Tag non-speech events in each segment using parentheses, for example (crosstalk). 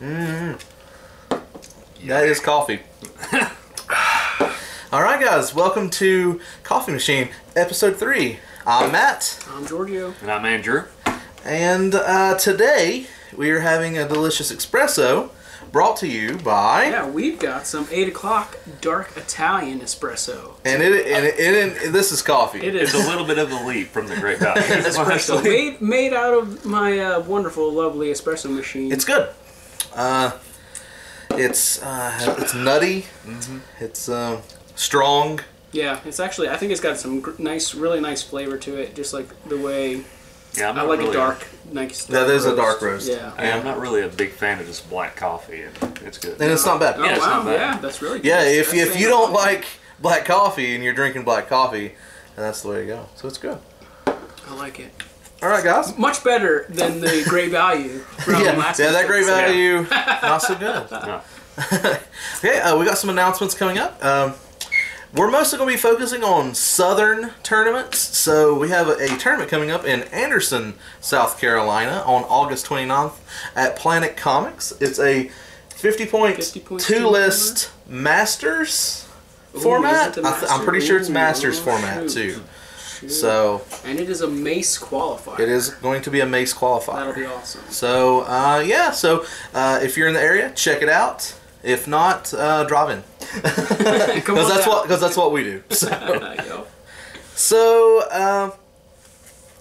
That is coffee. (laughs) All right, guys, welcome to Coffee Machine, episode three. I'm Matt, I'm Giorgio. And I'm Andrew. and uh, today we are having a delicious espresso brought to you by. Yeah, we've got some 8 o'clock dark Italian espresso. And it and it, it, it- this is coffee. It It's a little bit of a leap from the Great (laughs) Valley. espresso made, made out of my uh, wonderful, lovely espresso machine. It's good. Uh, it's uh, it's nutty. Mm-hmm. It's uh, strong. yeah, it's actually, I think it's got some gr- nice, really nice flavor to it, just like the way Yeah, I'm I like really a dark, nice That is a dark roast. Yeah. Yeah, I'm not really a big fan of just black coffee, and it's good. And it's not bad. Oh, Yeah, it's wow, not bad. yeah, that's really good. Yeah, if, That's if you don't lot. like black coffee and you're drinking black coffee, then that's the way to go. So it's good. I like it. All right, guys. Much better than the (laughs) Great Value. From Yeah, last yeah, that great episode. value, (laughs) not so good. (laughs) No. Okay, uh, we got some announcements coming up. Um, we're mostly going to be focusing on Southern tournaments. So we have a, a tournament coming up in Anderson, South Carolina on August 29th at Planet Comics. It's a 50 point 50 point two two list Masters Ooh, format. is I th- I'm pretty sure it's Master? Masters Ooh, format shoot. too. Shoot. So And it is a Mace qualifier. it is going to be a Mace qualifier. That'll be awesome. So uh, yeah, so uh, if you're in the area, check it out. If not, uh, drive in (laughs) because that's down. what because that's what we do. (laughs) So, so uh,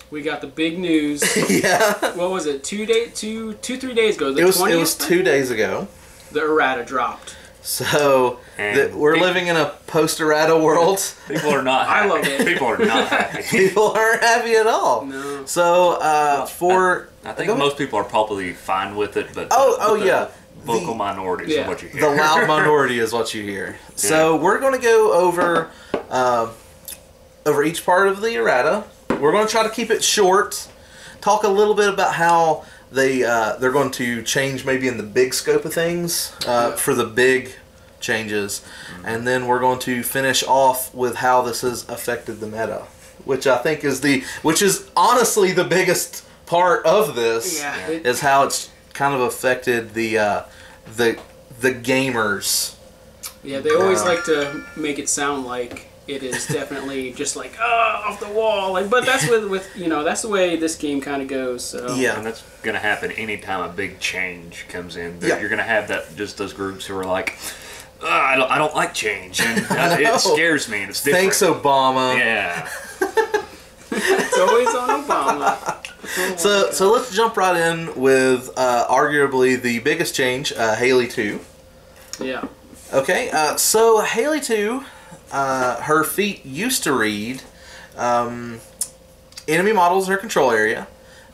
We got the big news. (laughs) yeah, what was it? Two day, two, two, three days ago. The it was 20th, it was two days ago. The errata dropped. So And th- we're people- living in a post errata world. People are not (laughs) I happy. love it. People are not (laughs) happy. People aren't happy at all. No. So uh, for I think most people are probably fine with it, but Oh, the, oh, the yeah. vocal minorities Yeah. are what you hear. the loud (laughs) minority is what you hear. So we're going to go over uh, over each part of the errata. We're going to try to keep it short. Talk a little bit about how they uh, they're going to change maybe in the big scope of things uh, for the big changes, and then we're going to finish off with how this has affected the meta, which I think is the which is honestly the biggest part of this Yeah. it- is how it's kind of affected the uh, the the gamers. yeah. They always Uh, like to make it sound like it is (laughs) definitely just like ah off the wall. Like, but that's with with you know that's the way this game kind of goes. So Yeah. And that's going to happen anytime a big change comes in. Yeah. You're going to have that just those groups who are like, "Ugh, I don't, I don't like change, and (laughs) know. it scares me, and it's different. Thanks, Obama. Yeah. it's always on Obama. (laughs) So so let's jump right in with uh, arguably the biggest change, uh, Haley two. Yeah. Okay, uh, so Haley two, uh, her feat used to read um, enemy models in her control area.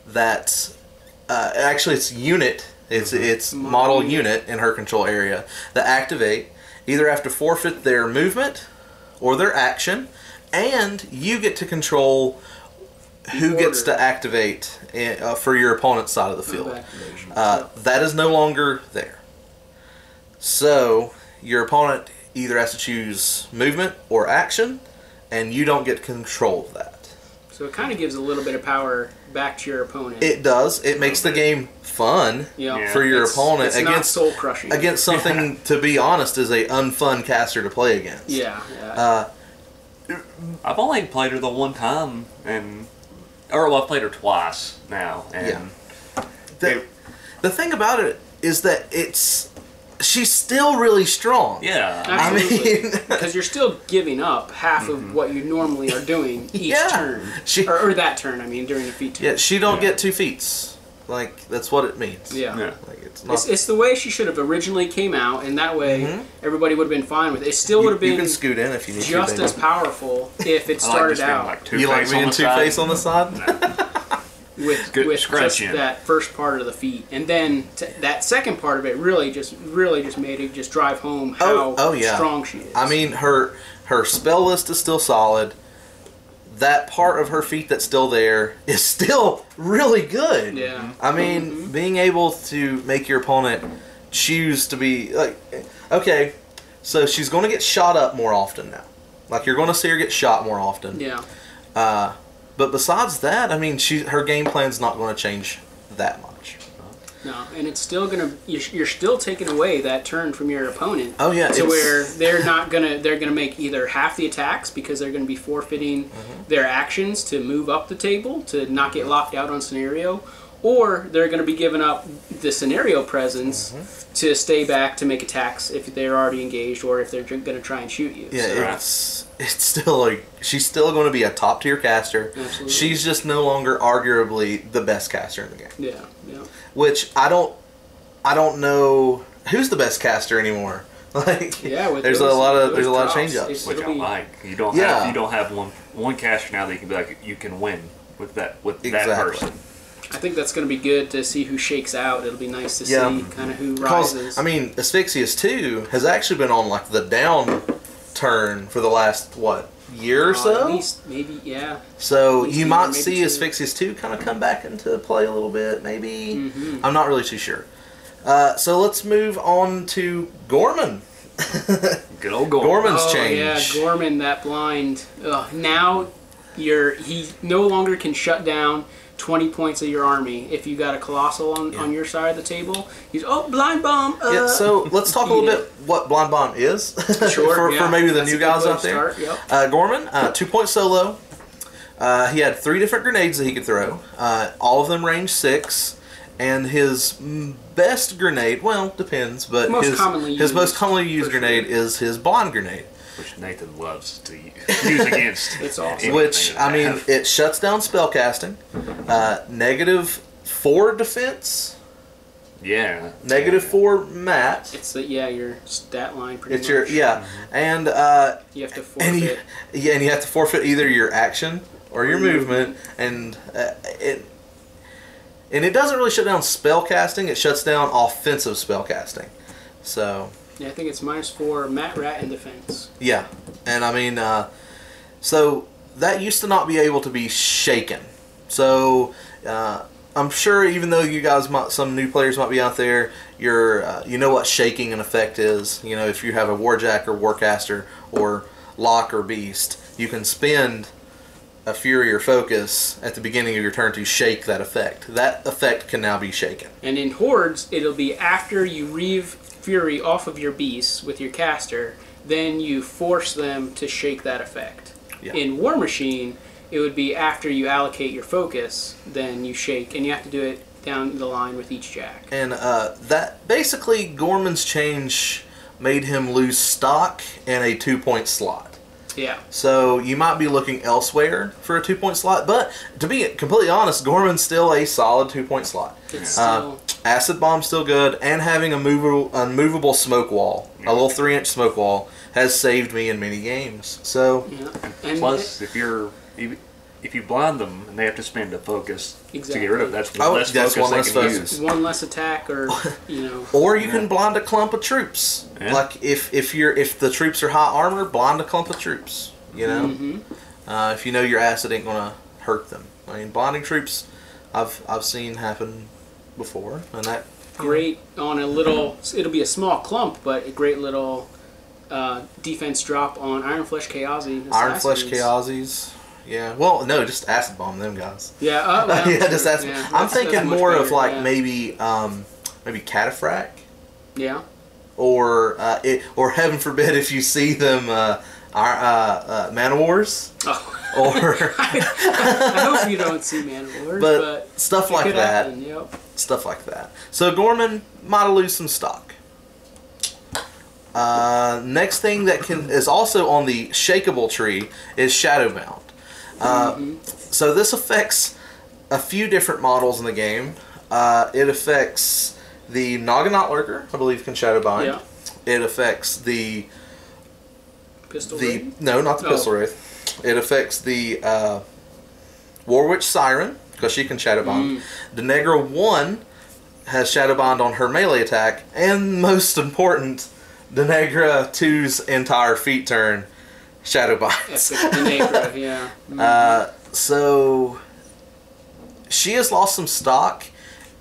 That uh, actually it's unit. It's it's Model model unit. unit in her control area that activate either have to forfeit their movement or their action, and you get to control who gets to activate uh, for your opponent's side of the field. Uh, that is no longer there. So your opponent either has to choose movement or action, and you don't get control of that. So it kind of gives a little bit of power back to your opponent. It does. It makes the game fun Yeah. for your it's- opponent it's against soul crushing. against (laughs) something. to be honest, is a unfun caster to play against. Yeah. yeah. Uh, I've only played her the one time, and or well, I've played her twice now, and Yeah. the, the thing about it is that it's she's still really strong. yeah, I Absolutely. (laughs) mean, because you're still giving up half of mm-hmm. what you normally are doing (laughs) each Yeah. turn, She- or, or that turn. I mean, during the feat turn. yeah, she don't Yeah. get two feats. Like that's what it means. Yeah. yeah. Like it's not. It's, it's the way she should have originally came out, and that way mm-hmm. everybody would have been fine with it. It still would you, have you been can scoot in if you need just to. as powerful if it (laughs) I like started out like two you like face being two face on the side? With Good with just scratching. that first part of the feat, and then t- that second part of it really just really just made it just drive home how Oh- oh, yeah. strong she is. I mean, her her spell list is still solid. That part of her feat that's still there (laughs) is still really good. yeah. I mean, being able to make your opponent choose to be like, okay, so she's going to get shot up more often now. Like you're going to see her get shot more often. Yeah. Uh, but besides that, I mean, she her game plan's not going to change that much. No, and it's still gonna. You're you're still taking away that turn from your opponent. Oh, yeah, To it's- where they're not gonna they're gonna make either half the attacks because they're gonna be forfeiting Mm-hmm. their actions to move up the table to not get locked out on scenario, or they're gonna be giving up the scenario presence Mm-hmm. to stay back to make attacks if they're already engaged or if they're gonna try and shoot you. Yeah, So- it's it's still like she's still going to be a top tier caster. Absolutely. She's just no longer arguably the best caster in the game. yeah, yeah. Which I don't I don't know who's the best caster anymore. (laughs) Like Yeah, with there's those- a lot of there's a lot of drops, change ups. it's- which I like. You don't Yeah. have you don't have one one caster now that you can be like you can win with that with that person. I think that's going to be good to see who shakes out. It'll be nice to Yeah. see kind of who rises. I mean, Asphyxious 2 has actually been on like the down turn for the last what year or Uh, so. At least, maybe, yeah. So you a might see two. Asphyxious 2 kind of come back into play a little bit, maybe. Mhm. I'm not really too sure. Uh, so let's move on to Gorman. (laughs) Good old Gorman. Gorman's oh change. yeah, Gorman, that blind. Ugh, now you're he no longer can shut down. 20 points of your army if you got a colossal on, Yeah. on your side of the table he's oh blind bomb uh, yeah, so let's talk a little bit what Blind Bomb is (laughs) sure for, yeah. for maybe the That's new guys out there. start, yep. Uh, Gorman, uh, two point solo. Uh, he had three different grenades that he could throw. Uh, all of them range six, and his best grenade, well, depends, but Most his his used, most commonly used for sure. grenade is his blonde grenade, which Nathan loves to use against. (laughs) It's awesome. which I mean, have. it shuts down spellcasting, uh, negative four defense, yeah, negative yeah. four mat. it's the yeah your stat line pretty It's much your yeah, and uh, you have to and you, forfeit yeah, and you have to forfeit either your action or your Or your movement, and uh, it and it doesn't really shut down spell casting. It shuts down offensive spell casting. So yeah I think it's minus four Mat rat in defense yeah, and I mean, uh, so that used to not be able to be shaken. So uh, I'm sure, even though you guys might, some new players might be out there, you're, uh, you know what shaking an effect is. You know, if you have a warjack or warcaster or lock or beast, you can spend a fury or focus at the beginning of your turn to shake that effect. That effect can now be shaken. And in hordes, it'll be after you reave fury off of your beasts with your caster, then you force them to shake that effect. Yeah. In War Machine, it would be after you allocate your focus, then you shake, and you have to do it down the line with each jack. And uh, that basically Gorman's change made him lose stock in a two point slot. Yeah. So you might be looking elsewhere for a two point slot, but to be completely honest, Gorman's still a solid two point slot. It's Uh, still acid bomb still good, and having a movable, unmovable smoke wall, a little three inch smoke wall, has saved me in many games. So yeah. Plus, if you're if if you blind them and they have to spend a focus exactly. to get rid of, that's one Oh, less that's focus one they less can focus. use. one less attack, or (laughs) you know, Or you can blind a clump of troops. Yeah. Like if if you're if the troops are high armor, blind a clump of troops. You know, Mhm. uh, if you know your acid ain't gonna hurt them. I mean, blinding troops, I've I've seen happen before, and that great on a little. It'll be a small clump, but a great little uh, defense drop on Iron Flesh Chaosi. Iron Flesh. Chaosies. Yeah, well, no, just acid bomb them guys. Yeah, uh, well, (laughs) yeah, just acid. Yeah, I'm thinking more of like yeah. maybe um, maybe Cataphract. Yeah. or uh, it, or heaven forbid if you see them uh, our, uh, uh, Man-O-Wars Oh. Or (laughs) I hope you don't see Man-O-Wars, but, but, stuff like that happen, Yep. stuff like that so Gorman might lose some stock uh, next thing that can is also on the shakeable tree is Shadowbound uh, so this affects a few different models in the game uh, it affects the Naga Nightlurker I believe can Shadowbind Yeah. it affects the Pistol the Raid? no, not the Oh. pistol wraith. It affects the uh, Warwitch Siren because she can shadow bond. Deneghra one has shadow bond on her melee attack, and most important, Deneghra 2's entire feat turn shadow. Epic (laughs) Negra, yeah. Mm. Uh, so she has lost some stock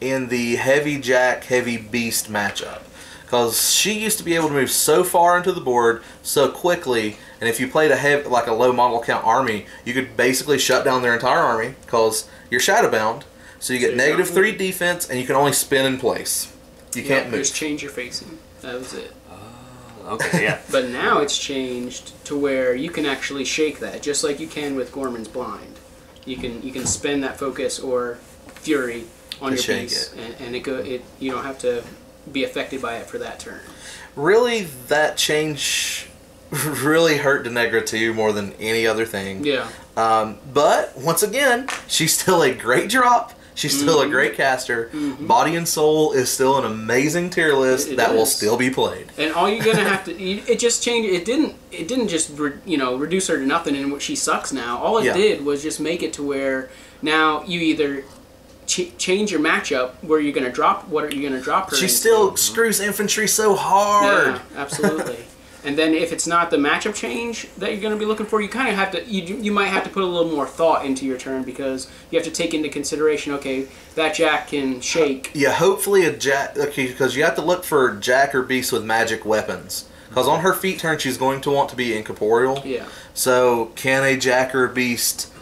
in the heavy jack, heavy beast matchup. Because she used to be able to move so far into the board so quickly, and if you played a heavy, like a low model count army, you could basically shut down their entire army because you're shadowbound. So you get So negative you're- three defense, and you can only spin in place. You Yeah, can't move. Just change your facing. That was it. Oh, okay, yeah. (laughs) But now it's changed to where you can actually shake that, just like you can with Gorman's Blind. You can you can spend that focus or fury on your shake piece, it. and, and it go it you don't have to be affected by it for that turn. Really, that change (laughs) really hurt Deneghra 2 more than any other thing. Yeah, Um, but once again, she's still a great drop. She's still Mm-hmm. a great caster. Body and Soul is still an amazing tier list It that will still be played. and all you're gonna have to (laughs) you, it just changed. It didn't it didn't just re, you know reduce her to nothing and what she sucks now. All it Yeah. did was just make it to where now you either. Ch- change your matchup where you're gonna drop what are you gonna drop her She into. still screws infantry so hard. Yeah, absolutely. (laughs) and then if it's not the matchup change that you're going to be looking for, you kind of have to you you might have to put a little more thought into your turn because you have to take into consideration. Okay, that jack can shake. Yeah, hopefully a jack. Okay, because you have to look for jack or beast with magic weapons. Because on her feat turn, she's going to want to be incorporeal. Yeah, So can a jack or beast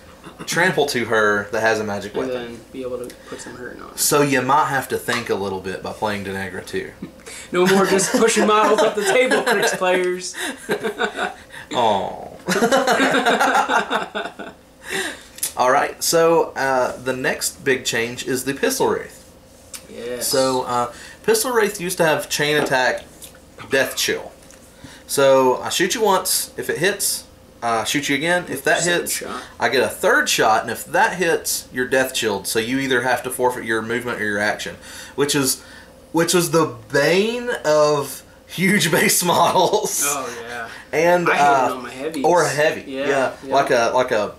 trample to her that has a magic and weapon? then be able to put some hurt on. So you might have to think a little bit by playing Deneghra too. No more just (laughs) pushing models up the table, Cryx players. (laughs) Oh. All right. So uh, the next big change is the pistol wraith. Yes. So uh, pistol wraith used to have chain attack, death chill. So I shoot you once. If it hits, uh, shoot you again. If that hits, shot. I get a third shot, and if that hits, you're death chilled. So you either have to forfeit your movement or your action, which is which was the bane of (laughs) huge base (laughs) models. Oh yeah. and uh, it on my heavies. or a heavy. Yeah, Yeah, yeah. like a like a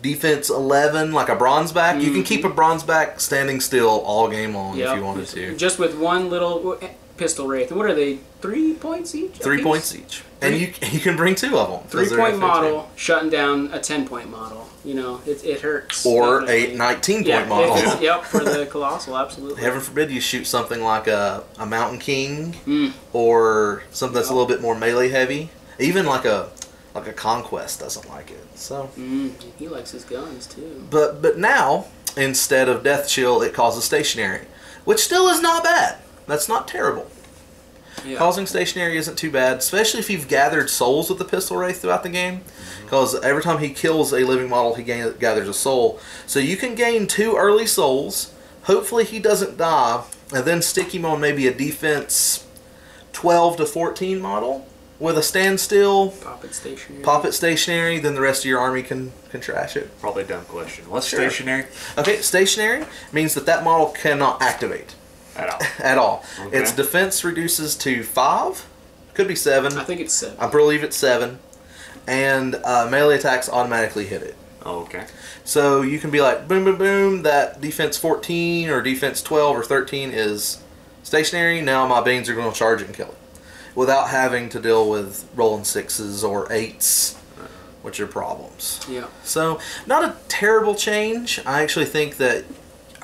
defense eleven, like a Bronzeback. You can keep a Bronzeback standing still all game long if you wanted to. Just with one little pistol wraith. And what are they? Three points each. Three points each, and you you can bring two of them. Three point model shutting down a ten point model. You know, it, it hurts. or definitely. a 19 point yeah, model. yep, for the (laughs) colossal, absolutely. Heaven forbid you shoot something like a, a Mountain King Mm. or something that's a little bit more melee heavy. Even like a like a Conquest doesn't like it. So, Mm, he likes his guns too. but but now instead of Death Chill, it causes stationary, which still is not bad. That's not terrible. Yeah. Causing stationary isn't too bad, especially if you've gathered souls with the pistol wraith throughout the game. Mm-hmm. Because every time he kills a living model, he gain, gathers a soul. So you can gain two early souls. Hopefully, he doesn't die, and then stick him on maybe a defense 12 to 14 model with a standstill. Pop it stationary. Pop it stationary, then the rest of your army can, can trash it. Probably a dumb question. What's Sure. stationary? Okay, stationary means that that model cannot activate At all. (laughs) at all. Okay. Its defense reduces to 5, could be 7. I think it's seven. I believe it's seven, and uh, melee attacks automatically hit it. Oh, okay. So you can be like, boom, boom, boom. That defense 14 or defense 12 or 13 is stationary. Now my beans are going to charge it and kill it, without having to deal with rolling sixes or eights, which are problems. yeah. So not a terrible change. I actually think that I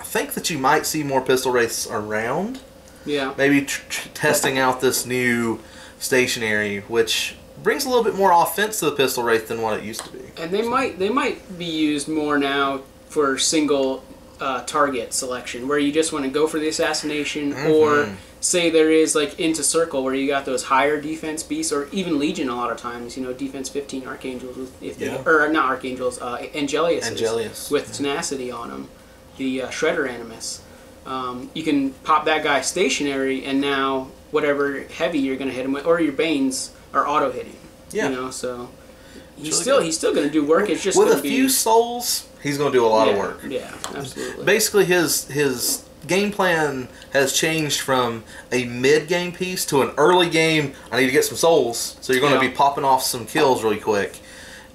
think that you might see more pistol wraiths around Yeah. maybe testing out this new stationary, which brings a little bit more offense to the pistol wraith than what it used to be. And they might they might be used more now for single uh, target selection, where you just want to go for the assassination, or Mm-hmm. say there is like into circle where you got those higher defense beasts, or even legion. A lot of times, you know, defense fifteen archangels with if they Yeah. or not archangels, uh, Angelius Angelius, with tenacity on them, the uh, shredder animus. Um, you can pop that guy stationary, and now whatever heavy you're going to hit him with, or your banes are auto hitting. Yeah. You know, so he's really still good. he's still going to do work. It's just With gonna a be, few souls, he's going to do a lot yeah, of work. Yeah, absolutely. Basically, his his game plan has changed from a mid game piece to an early game. I need to get some souls, so you're going to Yeah. be popping off some kills really quick,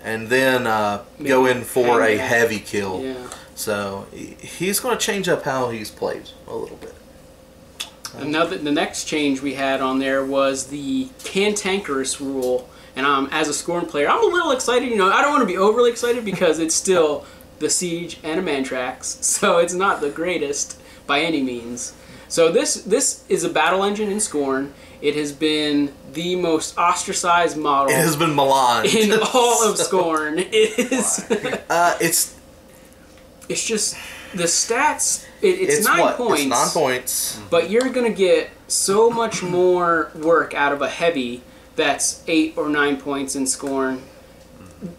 and then uh, go in for a hang heavy kill. yeah. So he's going to change up how he's played a little bit. Another the next change we had on there was the cantankerous rule, and um, as a Skorne player, I'm a little excited. You know, I don't want to be overly excited because it's still the Siege Animantarax, (laughs) so it's not the greatest by any means. So this this is a battle engine in Skorne. It has been the most ostracized model It has been maligned. in all of (laughs) Skorne. It is. Uh, it's it's just the stats It, it's, nine what? points. It's nine points. But you're gonna get so much more work out of a heavy that's eight or nine points in Skorne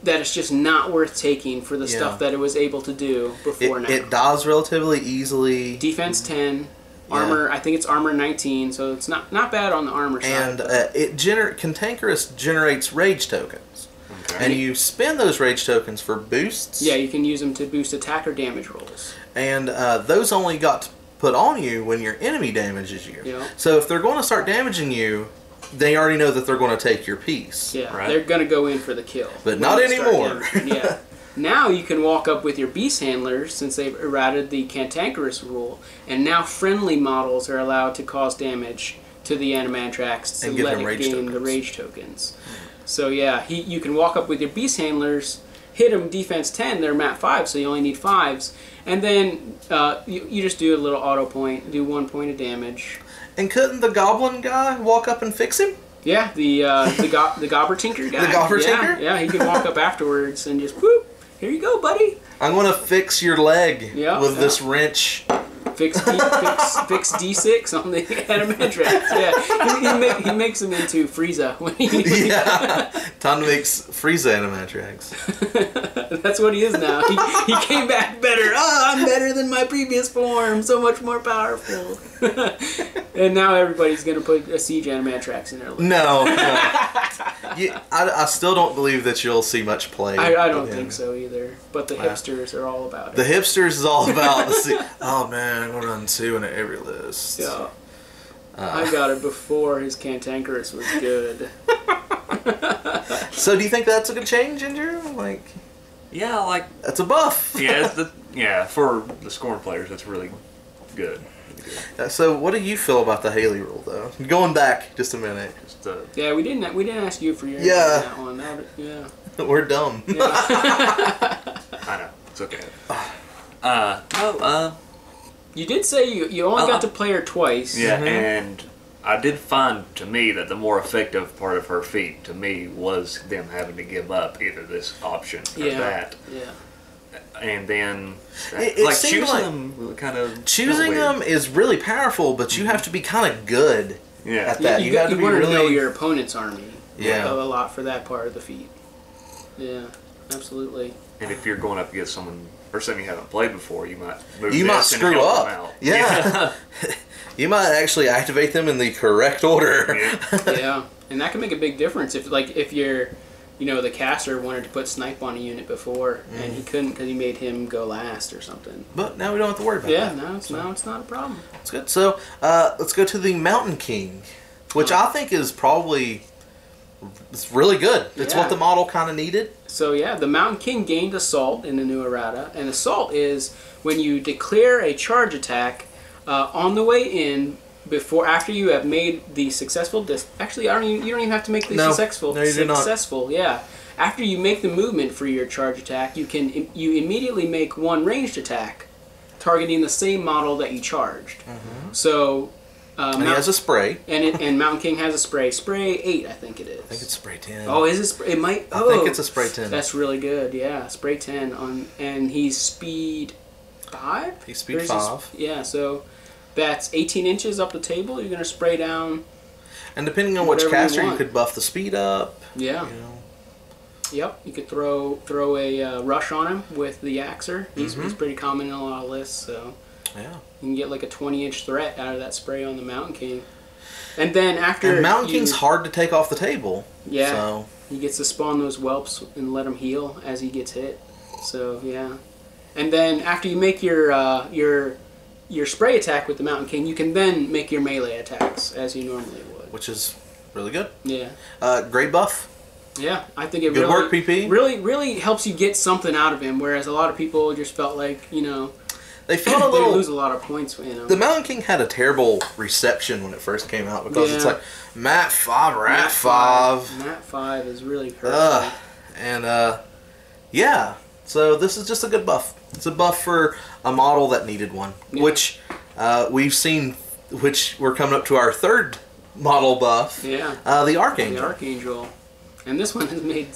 that it's just not worth taking for the Yeah. stuff that it was able to do It, before now. it dies relatively easily, Defense ten, armor. I think it's armor nineteen, so it's not not bad on the armor side. and uh, it gener- cantankerous generates rage tokens, Okay. And you spend those rage tokens for boosts. yeah, you can use them to boost attack or damage rolls. and uh, those only got put on you when your enemy damages you. Yeah. So if they're going to start damaging you, they already know that they're going to take your piece. Yeah, Right. they're gonna go in for the kill. But when not anymore. yeah. (laughs) Now you can walk up with your beast handlers since they've errated the cantankerous rule, and now friendly models are allowed to cause damage to the animatrax to And give let them it rage gain the tokens. rage tokens. So yeah, he, you can walk up with your beast handlers, hit them defense ten, they're mat five, so you only need fives, and then uh, you, you just do a little auto point, do one point of damage. And couldn't the goblin guy walk up and fix him? Yeah, the uh, the go- the Gobber Tinker guy. The Gobber yeah, Tinker? Yeah, he can walk up (laughs) afterwards and just whoop. Here you go, buddy. I'm going to fix your leg Yeah, with yeah. this wrench. Fix D, fix, fix D6 on the (laughs) Animatrax. Yeah, he, he, make, he makes him into Frieza. (laughs) When he, yeah. (laughs) Time to make Frieza animatrix. (laughs) That's what he is now. He, he came back better. Oh, I'm better than my previous form. So much more powerful. (laughs) and now everybody's gonna put a siege Animatrax in their list. No, no. (laughs) You, I, I still don't believe that you'll see much play. I, I don't him. think so either. But the Wow. hipsters are all about it. The hipsters is all about the see. Oh man, we're on two in every list. Yeah. Uh, I got it before his cantankerous was good. So do you think that's a good change, Ginger? Like yeah, like that's a buff. (laughs) yeah, it's the, (laughs) yeah for the Skorne players, that's really good. Really good. Uh, So what do you feel about the Haley rule, though? Going back just a minute, Just, uh, Yeah, we didn't we didn't ask you for your Yeah. on that one. That, yeah. (laughs) we're dumb. yeah. I know it's okay. Uh, no, uh, you did say you, you only Uh, got to play her twice. yeah, Mhm. and I did find to me that the more effective part of her feat to me was them having to give up either this option or Yeah. that, Yeah. and then It- it like choosing like them kind of Choosing them is really powerful, but you have to be kind of good Yeah, at that. you, You, you, have to be want to know your opponent's army. Yeah. A, a lot for that part of the feat. Yeah, absolutely. and if you're going up against someone or someone you haven't played before, you might move You might this and screw help up. them out. Yeah. (laughs) (laughs) you might actually activate them in the correct order. Yeah. (laughs) yeah, and that can make a big difference if like if you're, you know, the caster wanted to put snipe on a unit before and Mm-hmm. he couldn't because he made him go last or something. But now we don't have to worry about it. Yeah, that. now it's now it's not a problem. That's good. So uh, let's go to the Mountain King, which I think is probably it's really good. It's Yeah. what the model kind of needed. So yeah, the Mountain King gained assault in the new errata, and assault is when you declare a charge attack uh, on the way in before after you have made the successful dis- actually I don't even, you don't even have to make the No. successful No, you do not. successful yeah after you make the movement for your charge attack you can you immediately make one ranged attack targeting the same model that you charged so uh, And he has a spray. and, it, and Mountain King has a spray spray 8 I think it is I think it's spray 10. Oh, is it? Spray? It might. I Oh, think it's a spray 10. That's really good. Yeah, spray ten on, and he's speed five. He's speed Or is he sp- five. yeah, so that's eighteen inches up the table. You're gonna spray down. And depending on which Whatever you caster, you, could buff the speed up. Yeah. You know. Yep. You could throw throw a uh, rush on him with the axer. He's, Mm-hmm. he's pretty common in a lot of lists, so Yeah. you can get like a twenty inch threat out of that spray on the Mountain King. And then after And Mountain you- King's hard to take off the table. Yeah. So He gets to spawn those whelps and let them heal as he gets hit. So yeah, and then after you make your uh, your your spray attack with the Mountain King, you can then make your melee attacks as you normally would. which is really good. Yeah, Uh, great buff. yeah. I think it Good really work, PP. really really helps you get something out of him. Whereas a lot of people just felt like you know They felt a they little. lose a lot of points. You know, The Mountain King had a terrible reception when it first came out because it's like Mat five, Rat five, Mat five is really hurt. Ugh. and uh, yeah. So this is just a good buff. It's a buff for a model that needed one, Yeah. which uh, we've seen. Which we're coming up to our third model buff. Yeah. Uh, the The Archangel. Archangel. And this one has made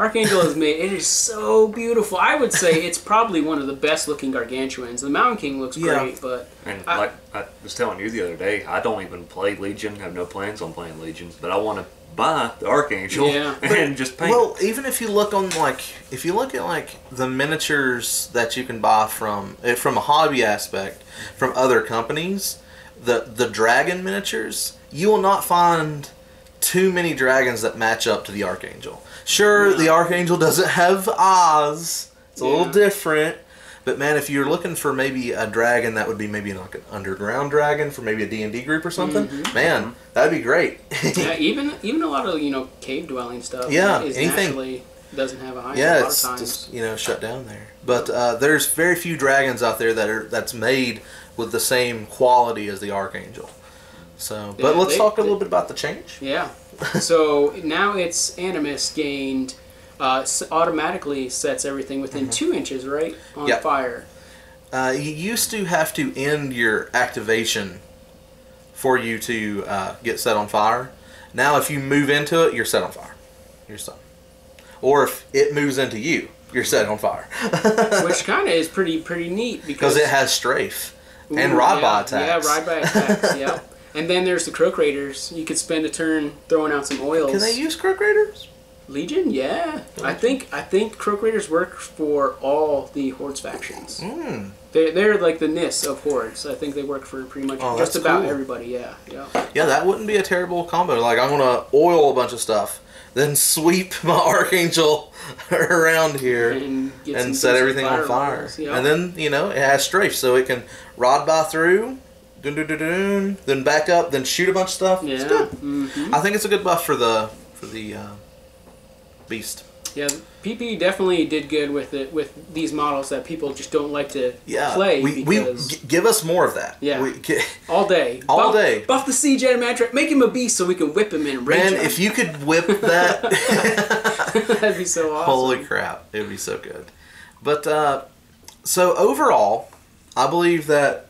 Archangel is made. It is so beautiful. I would say it's probably one of the best looking gargantuans. The Mountain King looks Yeah. great, but And I- like I was telling you the other day, I don't even play Legion. Have no plans on playing Legion, but I want to buy the Archangel Yeah. (laughs) and just paint. Well, even if you look on like if you look at like the miniatures that you can buy from eh, from a hobby aspect from other companies, the the dragon miniatures, you will not find too many dragons that match up to the archangel. Sure, the archangel doesn't have eyes. It's a little different. But man, if you're looking for maybe a dragon that would be maybe like an underground dragon for maybe a D&D group or something, Mm-hmm. man, that'd be great. yeah, (laughs) even even a lot of you know cave dwelling stuff. Yeah, is anything. doesn't have a Yeah, lot it's just you know shut down there. But uh, there's very few dragons out there that are that's made with the same quality as the archangel. So, but Yeah, let's they- talk a little bit about the change. Yeah. (laughs) so now it's Animus gained uh, automatically sets everything within two inches, right, on Mm-hmm. Fire. Uh, you used to have to end your activation for you to uh, get set on fire. Now, if you move into it, you're set on fire. You're set. Or if it moves into you, you're set on fire (laughs) which kind of is pretty pretty neat because it has strafe and rod yeah, by attacks. Yeah, ride by attacks. (laughs) yeah. And then there's the Croak Raiders. You could spend a turn throwing out some oils. Can they use Croak Raiders? Legion? Yeah. I think I think Croak Raiders work for all the Hordes factions. Mm. They're, they're like the NIS of Hordes. I think they work for pretty much Oh, just about cool. everybody. Yeah, yeah. Yeah, that wouldn't be a terrible combo. Like I'm gonna oil a bunch of stuff, then sweep (laughs) my archangel (laughs) around here And, and set everything on fire. fireballs, yeah. And then you know it has strafe, so it can rod by through, dun, dun, dun, then back up, then shoot a bunch of stuff. It's yeah, good. hmm I think it's a good buff for the for the uh, beast. yeah. PP definitely did good with it with these models that people just don't like to Yeah, play we, we because g- give us more of that. Yeah. we, (laughs) g- all day, All buff, day. buff the siege animatrix, make him a beast so we can whip him and rage man, him. if you could whip that. (laughs) (laughs) That'd be so awesome. Holy crap, it would be so good. But uh, so overall, I believe that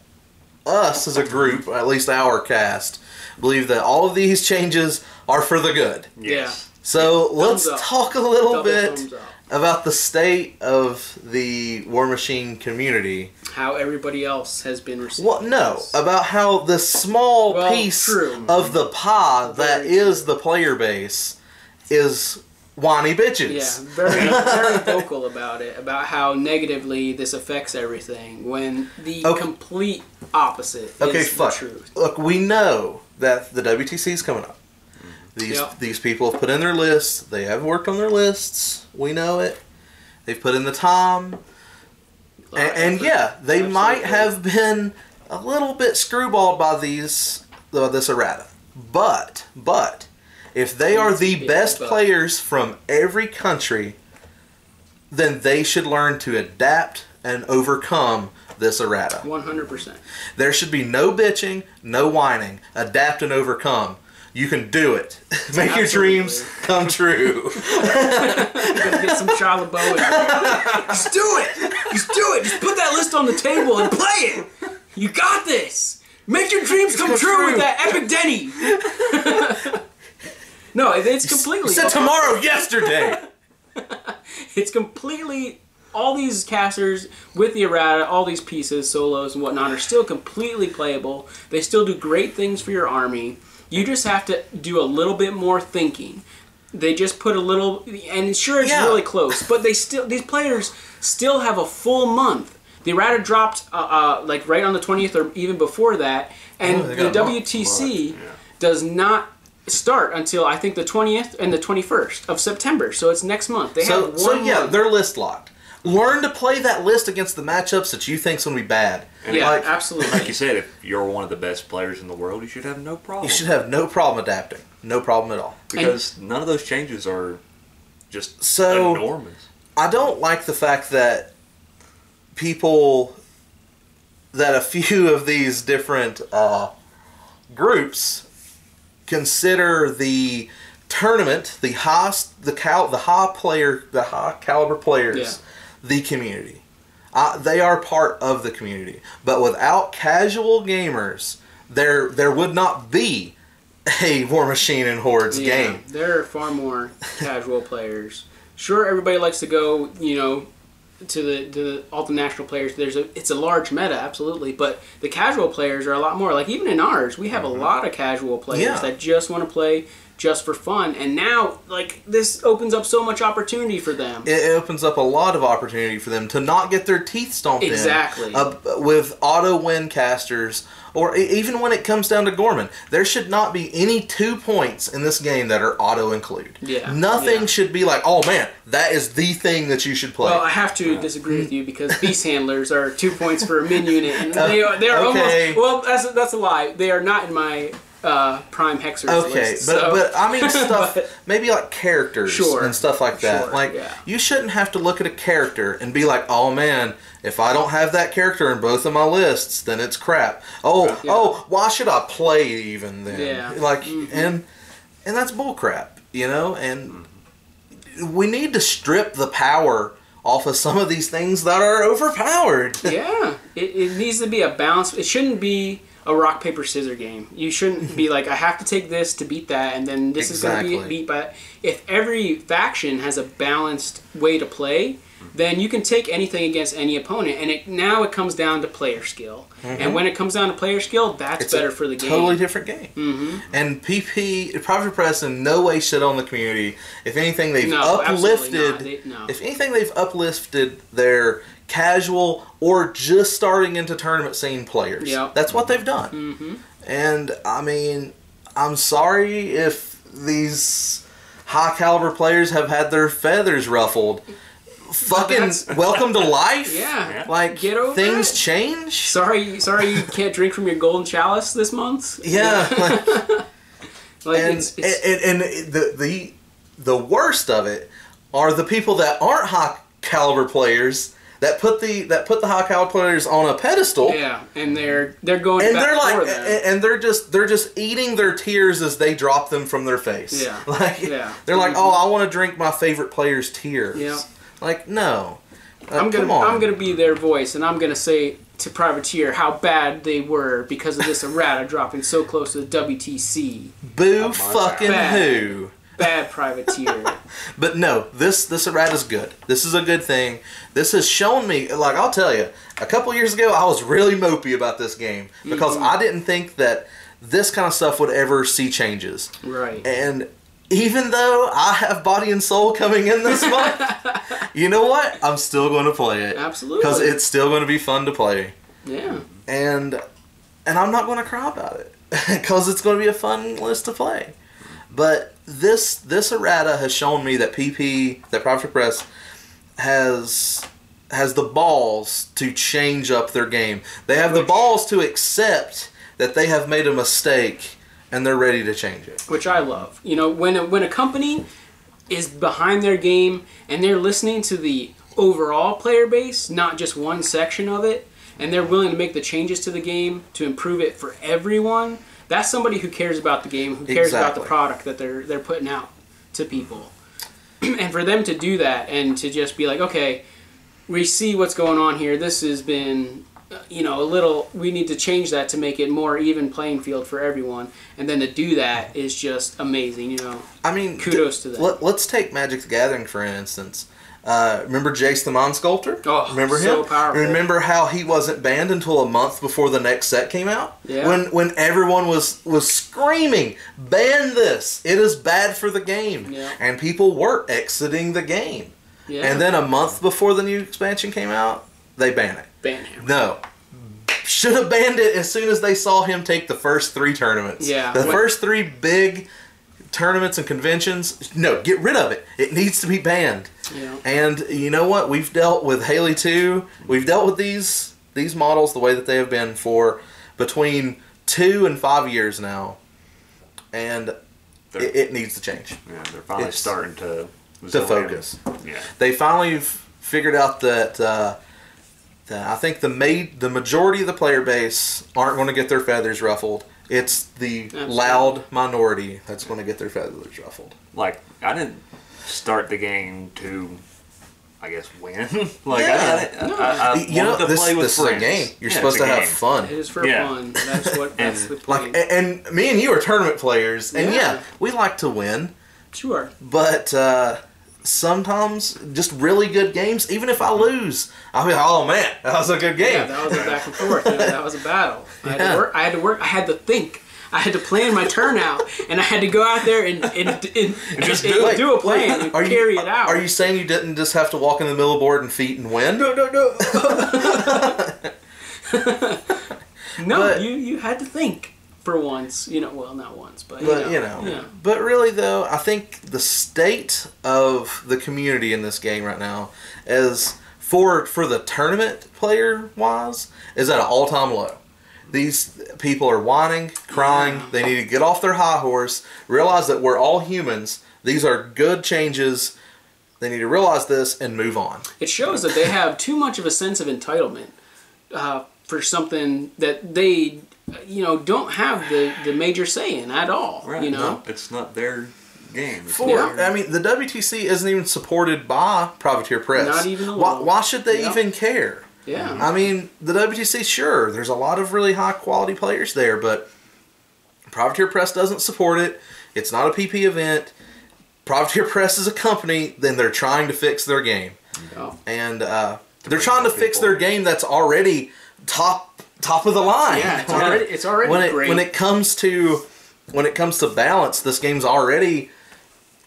us as a group, at least our cast, believe that all of these changes are for the good. yes. So let's up. talk a little Double bit about the state of the War Machine community. How everybody else has been received. Well, no, about how the small Well, piece true. of the pie that Very is the player base is whiny bitches. Yeah, very (laughs) very vocal about it, about how negatively this affects everything. When the Okay. complete opposite Okay, is fuck. the truth. Look, we know that the WTC is coming up. These Yep. these people have put in their lists. They have worked on their lists. We know it. They've put in the time, A and, yeah, they might have been a little bit screwballed by these uh, this errata. But but if they are the Yeah, best but- players from every country, then they should learn to adapt and overcome this errata. One hundred percent. There should be no bitching, no whining. Adapt and overcome. You can do it. (laughs) Make your dreams come true. (laughs) Gonna get some Shia LaBeouf. Just do it. Just do it. Just put that list on the table and play it. You got this. Make your dreams come come true, true. with that epic Denny. (laughs) no, it's completely. You said tomorrow, yesterday. it's completely all these casters with the errata, all these pieces, solos and whatnot are still completely playable. They still do great things for your army. You just have to do a little bit more thinking. They just put a little, and sure it's Yeah. really close, but they still these players still have a full month. The errata dropped uh, uh, like right on the twentieth or even before that, and Oh, the got a month. WTC yeah. does not start until I think the twentieth and the twenty first of September. So it's next month. They So, have one so yeah, month. they're list locked. Learn to play that list against the matchups that you think's gonna be bad. Yeah, Like, absolutely. Like you said, if you're one of the best players in the world, you should have no problem. you should have no problem adapting. No problem at all. because none of those changes are just So- enormous. I don't like the fact that people that a (laughs) few of these different uh, groups consider the tournament the high the cal the high player the high caliber players Yeah. The community uh, they are part of the community but without casual gamers there there would not be a war machine and hordes Yeah, game There are far more casual players sure everybody likes to go, you know, to the to the, all the national players. There's a it's a large meta, absolutely, but the casual players are a lot more. Like even in ours, we have a lot of casual players Yeah. that just want to play just for fun. And now, like this opens up so much opportunity for them. it opens up a lot of opportunity for them to not get their teeth stomped Exactly. in uh, with auto win casters or even when it comes down to Gorman there should not be any two points in this game that are auto include Yeah, nothing yeah. should be like oh man that is the thing that you should play Well, I have to disagree with you because beast handlers are two points for a min unit, and (laughs) they are they are Okay. almost well. That's that's a lie. They are not in my uh, prime hexers Okay, list. but so- but I mean (laughs) stuff But- maybe like characters Sure. and stuff like that. Sure, like yeah. you shouldn't have to look at a character and be like, "Oh man, if I don't have that character in both of my lists, then it's crap." Oh, Yeah. oh, why should I play even then? Yeah. Like Mm-hmm. and and that's bullcrap, you know? And we need to strip the power off of some of these things that are overpowered. (laughs) yeah, it, it needs to be a balance. It shouldn't be a rock paper scissor game. You shouldn't be like I have to take this to beat that, and then this is going to be beat by. If every faction has a balanced way to play, then you can take anything against any opponent, and it now it comes down to player skill. And when it comes down to player skill, that's Mm-hmm. It's better for the game. Totally different game. Mm-hmm. And PP, Privateer Press, in no way shit on the community. If anything, they've No, uplifted. They- no. If anything, they've uplifted their casual or just starting into tournament scene players. Yep. That's what they've done. Mm-hmm. And I mean, I'm sorry if these high caliber players have had their feathers ruffled. Fucking (laughs) welcome to life. Yeah. Like Get over things it. change. Sorry, sorry, you (laughs) can't drink from your golden chalice this month. Yeah. (laughs) like- like and, it's, it's and and the the the worst of it are the people that aren't high caliber players that put the that put the high caliber players on a pedestal yeah, and they're they're going and back they're like for and, them. and they're just they're just eating their tears as they drop them from their face Yeah. (laughs) like Yeah. they're like oh i want to drink my favorite player's tears Yeah. like no Uh, I'm gonna come on. I'm gonna be their voice, and I'm gonna say to Privateer how bad they were because of this errata (laughs) dropping so close to the WTC. boo fucking Bad. who Bad Privateer. (laughs) But no, this this errata is good. This is a good thing. This has shown me, like I'll tell you, a couple years ago I was really mopey about this game because Mm-hmm. I didn't think that this kind of stuff would ever see changes. right. And even though I have Body and Soul coming in this (laughs) month, you know what? I'm still going to play it Absolutely. because it's still going to be fun to play, Yeah. and and I'm not going to cry about it (laughs) because it's going to be a fun list to play. But this this errata has shown me that PP, that Privateer Press, has has the balls to change up their game. They have the balls to accept that they have made a mistake and they're ready to change it. which I love. You know, when a, when a company is behind their game and they're listening to the overall player base, not just one section of it, and they're willing to make the changes to the game to improve it for everyone, that's somebody who cares about the game, who cares about the product that they're they're putting out to people. (clears throat) and for them to do that and to just be like, okay, we see what's going on here. This has been, you know, a little. We need to change that to make it more even playing field for everyone. And then to do that is just amazing. You know, I mean, Kudos to them. Let, us take Magic the Gathering for instance. Uh, remember Jace the Mind Sculptor? Oh, remember so him? powerful. Remember how he wasn't banned until a month before the next set came out? Yeah. When when everyone was was screaming, "Ban this! It is bad for the game," Yeah. and people were exiting the game. yeah. And then a month before the new expansion came out, they ban it. Ban him. No. Should have banned it as soon as they saw him take the first three tournaments. Yeah, The when- first three big tournaments and conventions. No, get rid of it. It needs to be banned. Yeah. And you know what? We've dealt with Haley too. We've dealt with these these models the way that they have been for between two and five years now. And it, it needs to change. yeah, they're finally it's- starting to To focus. Yeah. they finally f- figured out that uh, that I think the made the majority of the player base aren't going to get their feathers ruffled. It's the Absolutely. loud minority that's going to get their feathers ruffled. Like I didn't start the game to, I guess, win. (laughs) like Yeah. I, I, I, I you know, wanted to this, play with this is a game. You're Yeah, supposed to a have game. fun. It is for Yeah. fun. That's what. (laughs) That's the Like, point. a- and me and you are tournament players, and yeah, Yeah. we like to win. sure. But uh, sometimes just really good games. Even if I lose, I'll be like, oh man, that was a good game. Yeah, that was a back and forth. You know, that was a battle. I had Yeah. to work. I had to work. I had to think. I had to plan my turnout, and I had to go out there and and, and, (laughs) Just and do it. do a plan and Are you- carry it out. Are you saying you didn't just have to walk in the middle of board and feat and win? No, no, no. (laughs) (laughs) no, But- you you had to think for once. You know, well, not once, but, But you you know, know, yeah. but really though, I think the state of the community in this game right now is for for the tournament player wise is at an all time low. These people are whining, crying. Yeah. They need to get off their high horse, realize that we're all humans. These are good changes. They need to realize this and move on. It shows that they have too much of a sense of entitlement uh, for something that they, you know, don't have the, the major say in at all. Right. You know, No, it's not their game. It's For Yeah. I mean, the WTC isn't even supported by Privateer Press. Not even a Why, little. why should they Yeah. even care? yeah. I mean, the WTC, sure, there's a lot of really high quality players there, but Privateer Press doesn't support it. It's not a PP event. Privateer (laughs) Press is a company, then they're trying to fix their game. Oh. And uh, they're trying to more fix their game that's already top top of the line. Yeah, it's (laughs) already it's already when it great. when it comes to when it comes to balance, this game's already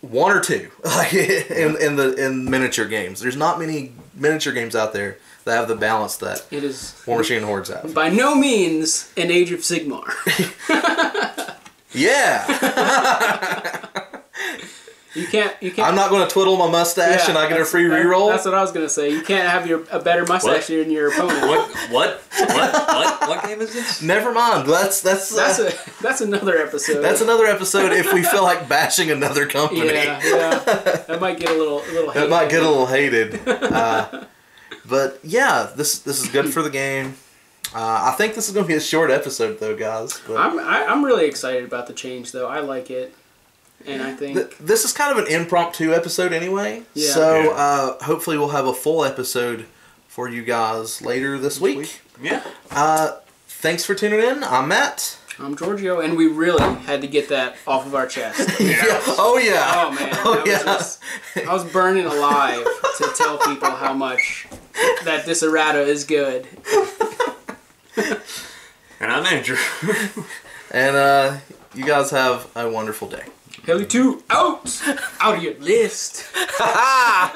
one or two (laughs) like in, in the in miniature games. There's not many miniature games out there that have the balance that it is War Machine and Hordes have. by no means an Age of Sigmar. (laughs) Yeah, You can't. You can't. I'm not going to twiddle my mustache yeah, and I get a free that- reroll. That's what I was gonna say. You can't have your a better mustache What? than your opponent. What? What? What? What? What game is this? (laughs) Never mind. That's that's That's uh, a that's another episode. that's another episode. If we feel like bashing another company, yeah, yeah. That might get a little a little. (laughs) it might get a little hated. (laughs) Uh, but yeah, this this is good for the game. Uh, I think this is going to be a short episode though, guys. But I'm I, I'm really excited about the change though. I like it, and I think th- this is kind of an impromptu episode anyway. Yeah. So Yeah. uh, hopefully we'll have a full episode for you guys later this week. Yeah. Uh, thanks for tuning in. I'm Mat. I'm Giorgio, and we really had to get that off of our chest. (laughs) Yeah. Oh yeah. Oh man, Oh, that yeah. was just, I was burning alive to tell people how much that this errata is good. And I'm Andrew. (laughs) And uh, you guys have a wonderful day. Heli two out, out of your list. (laughs) (laughs)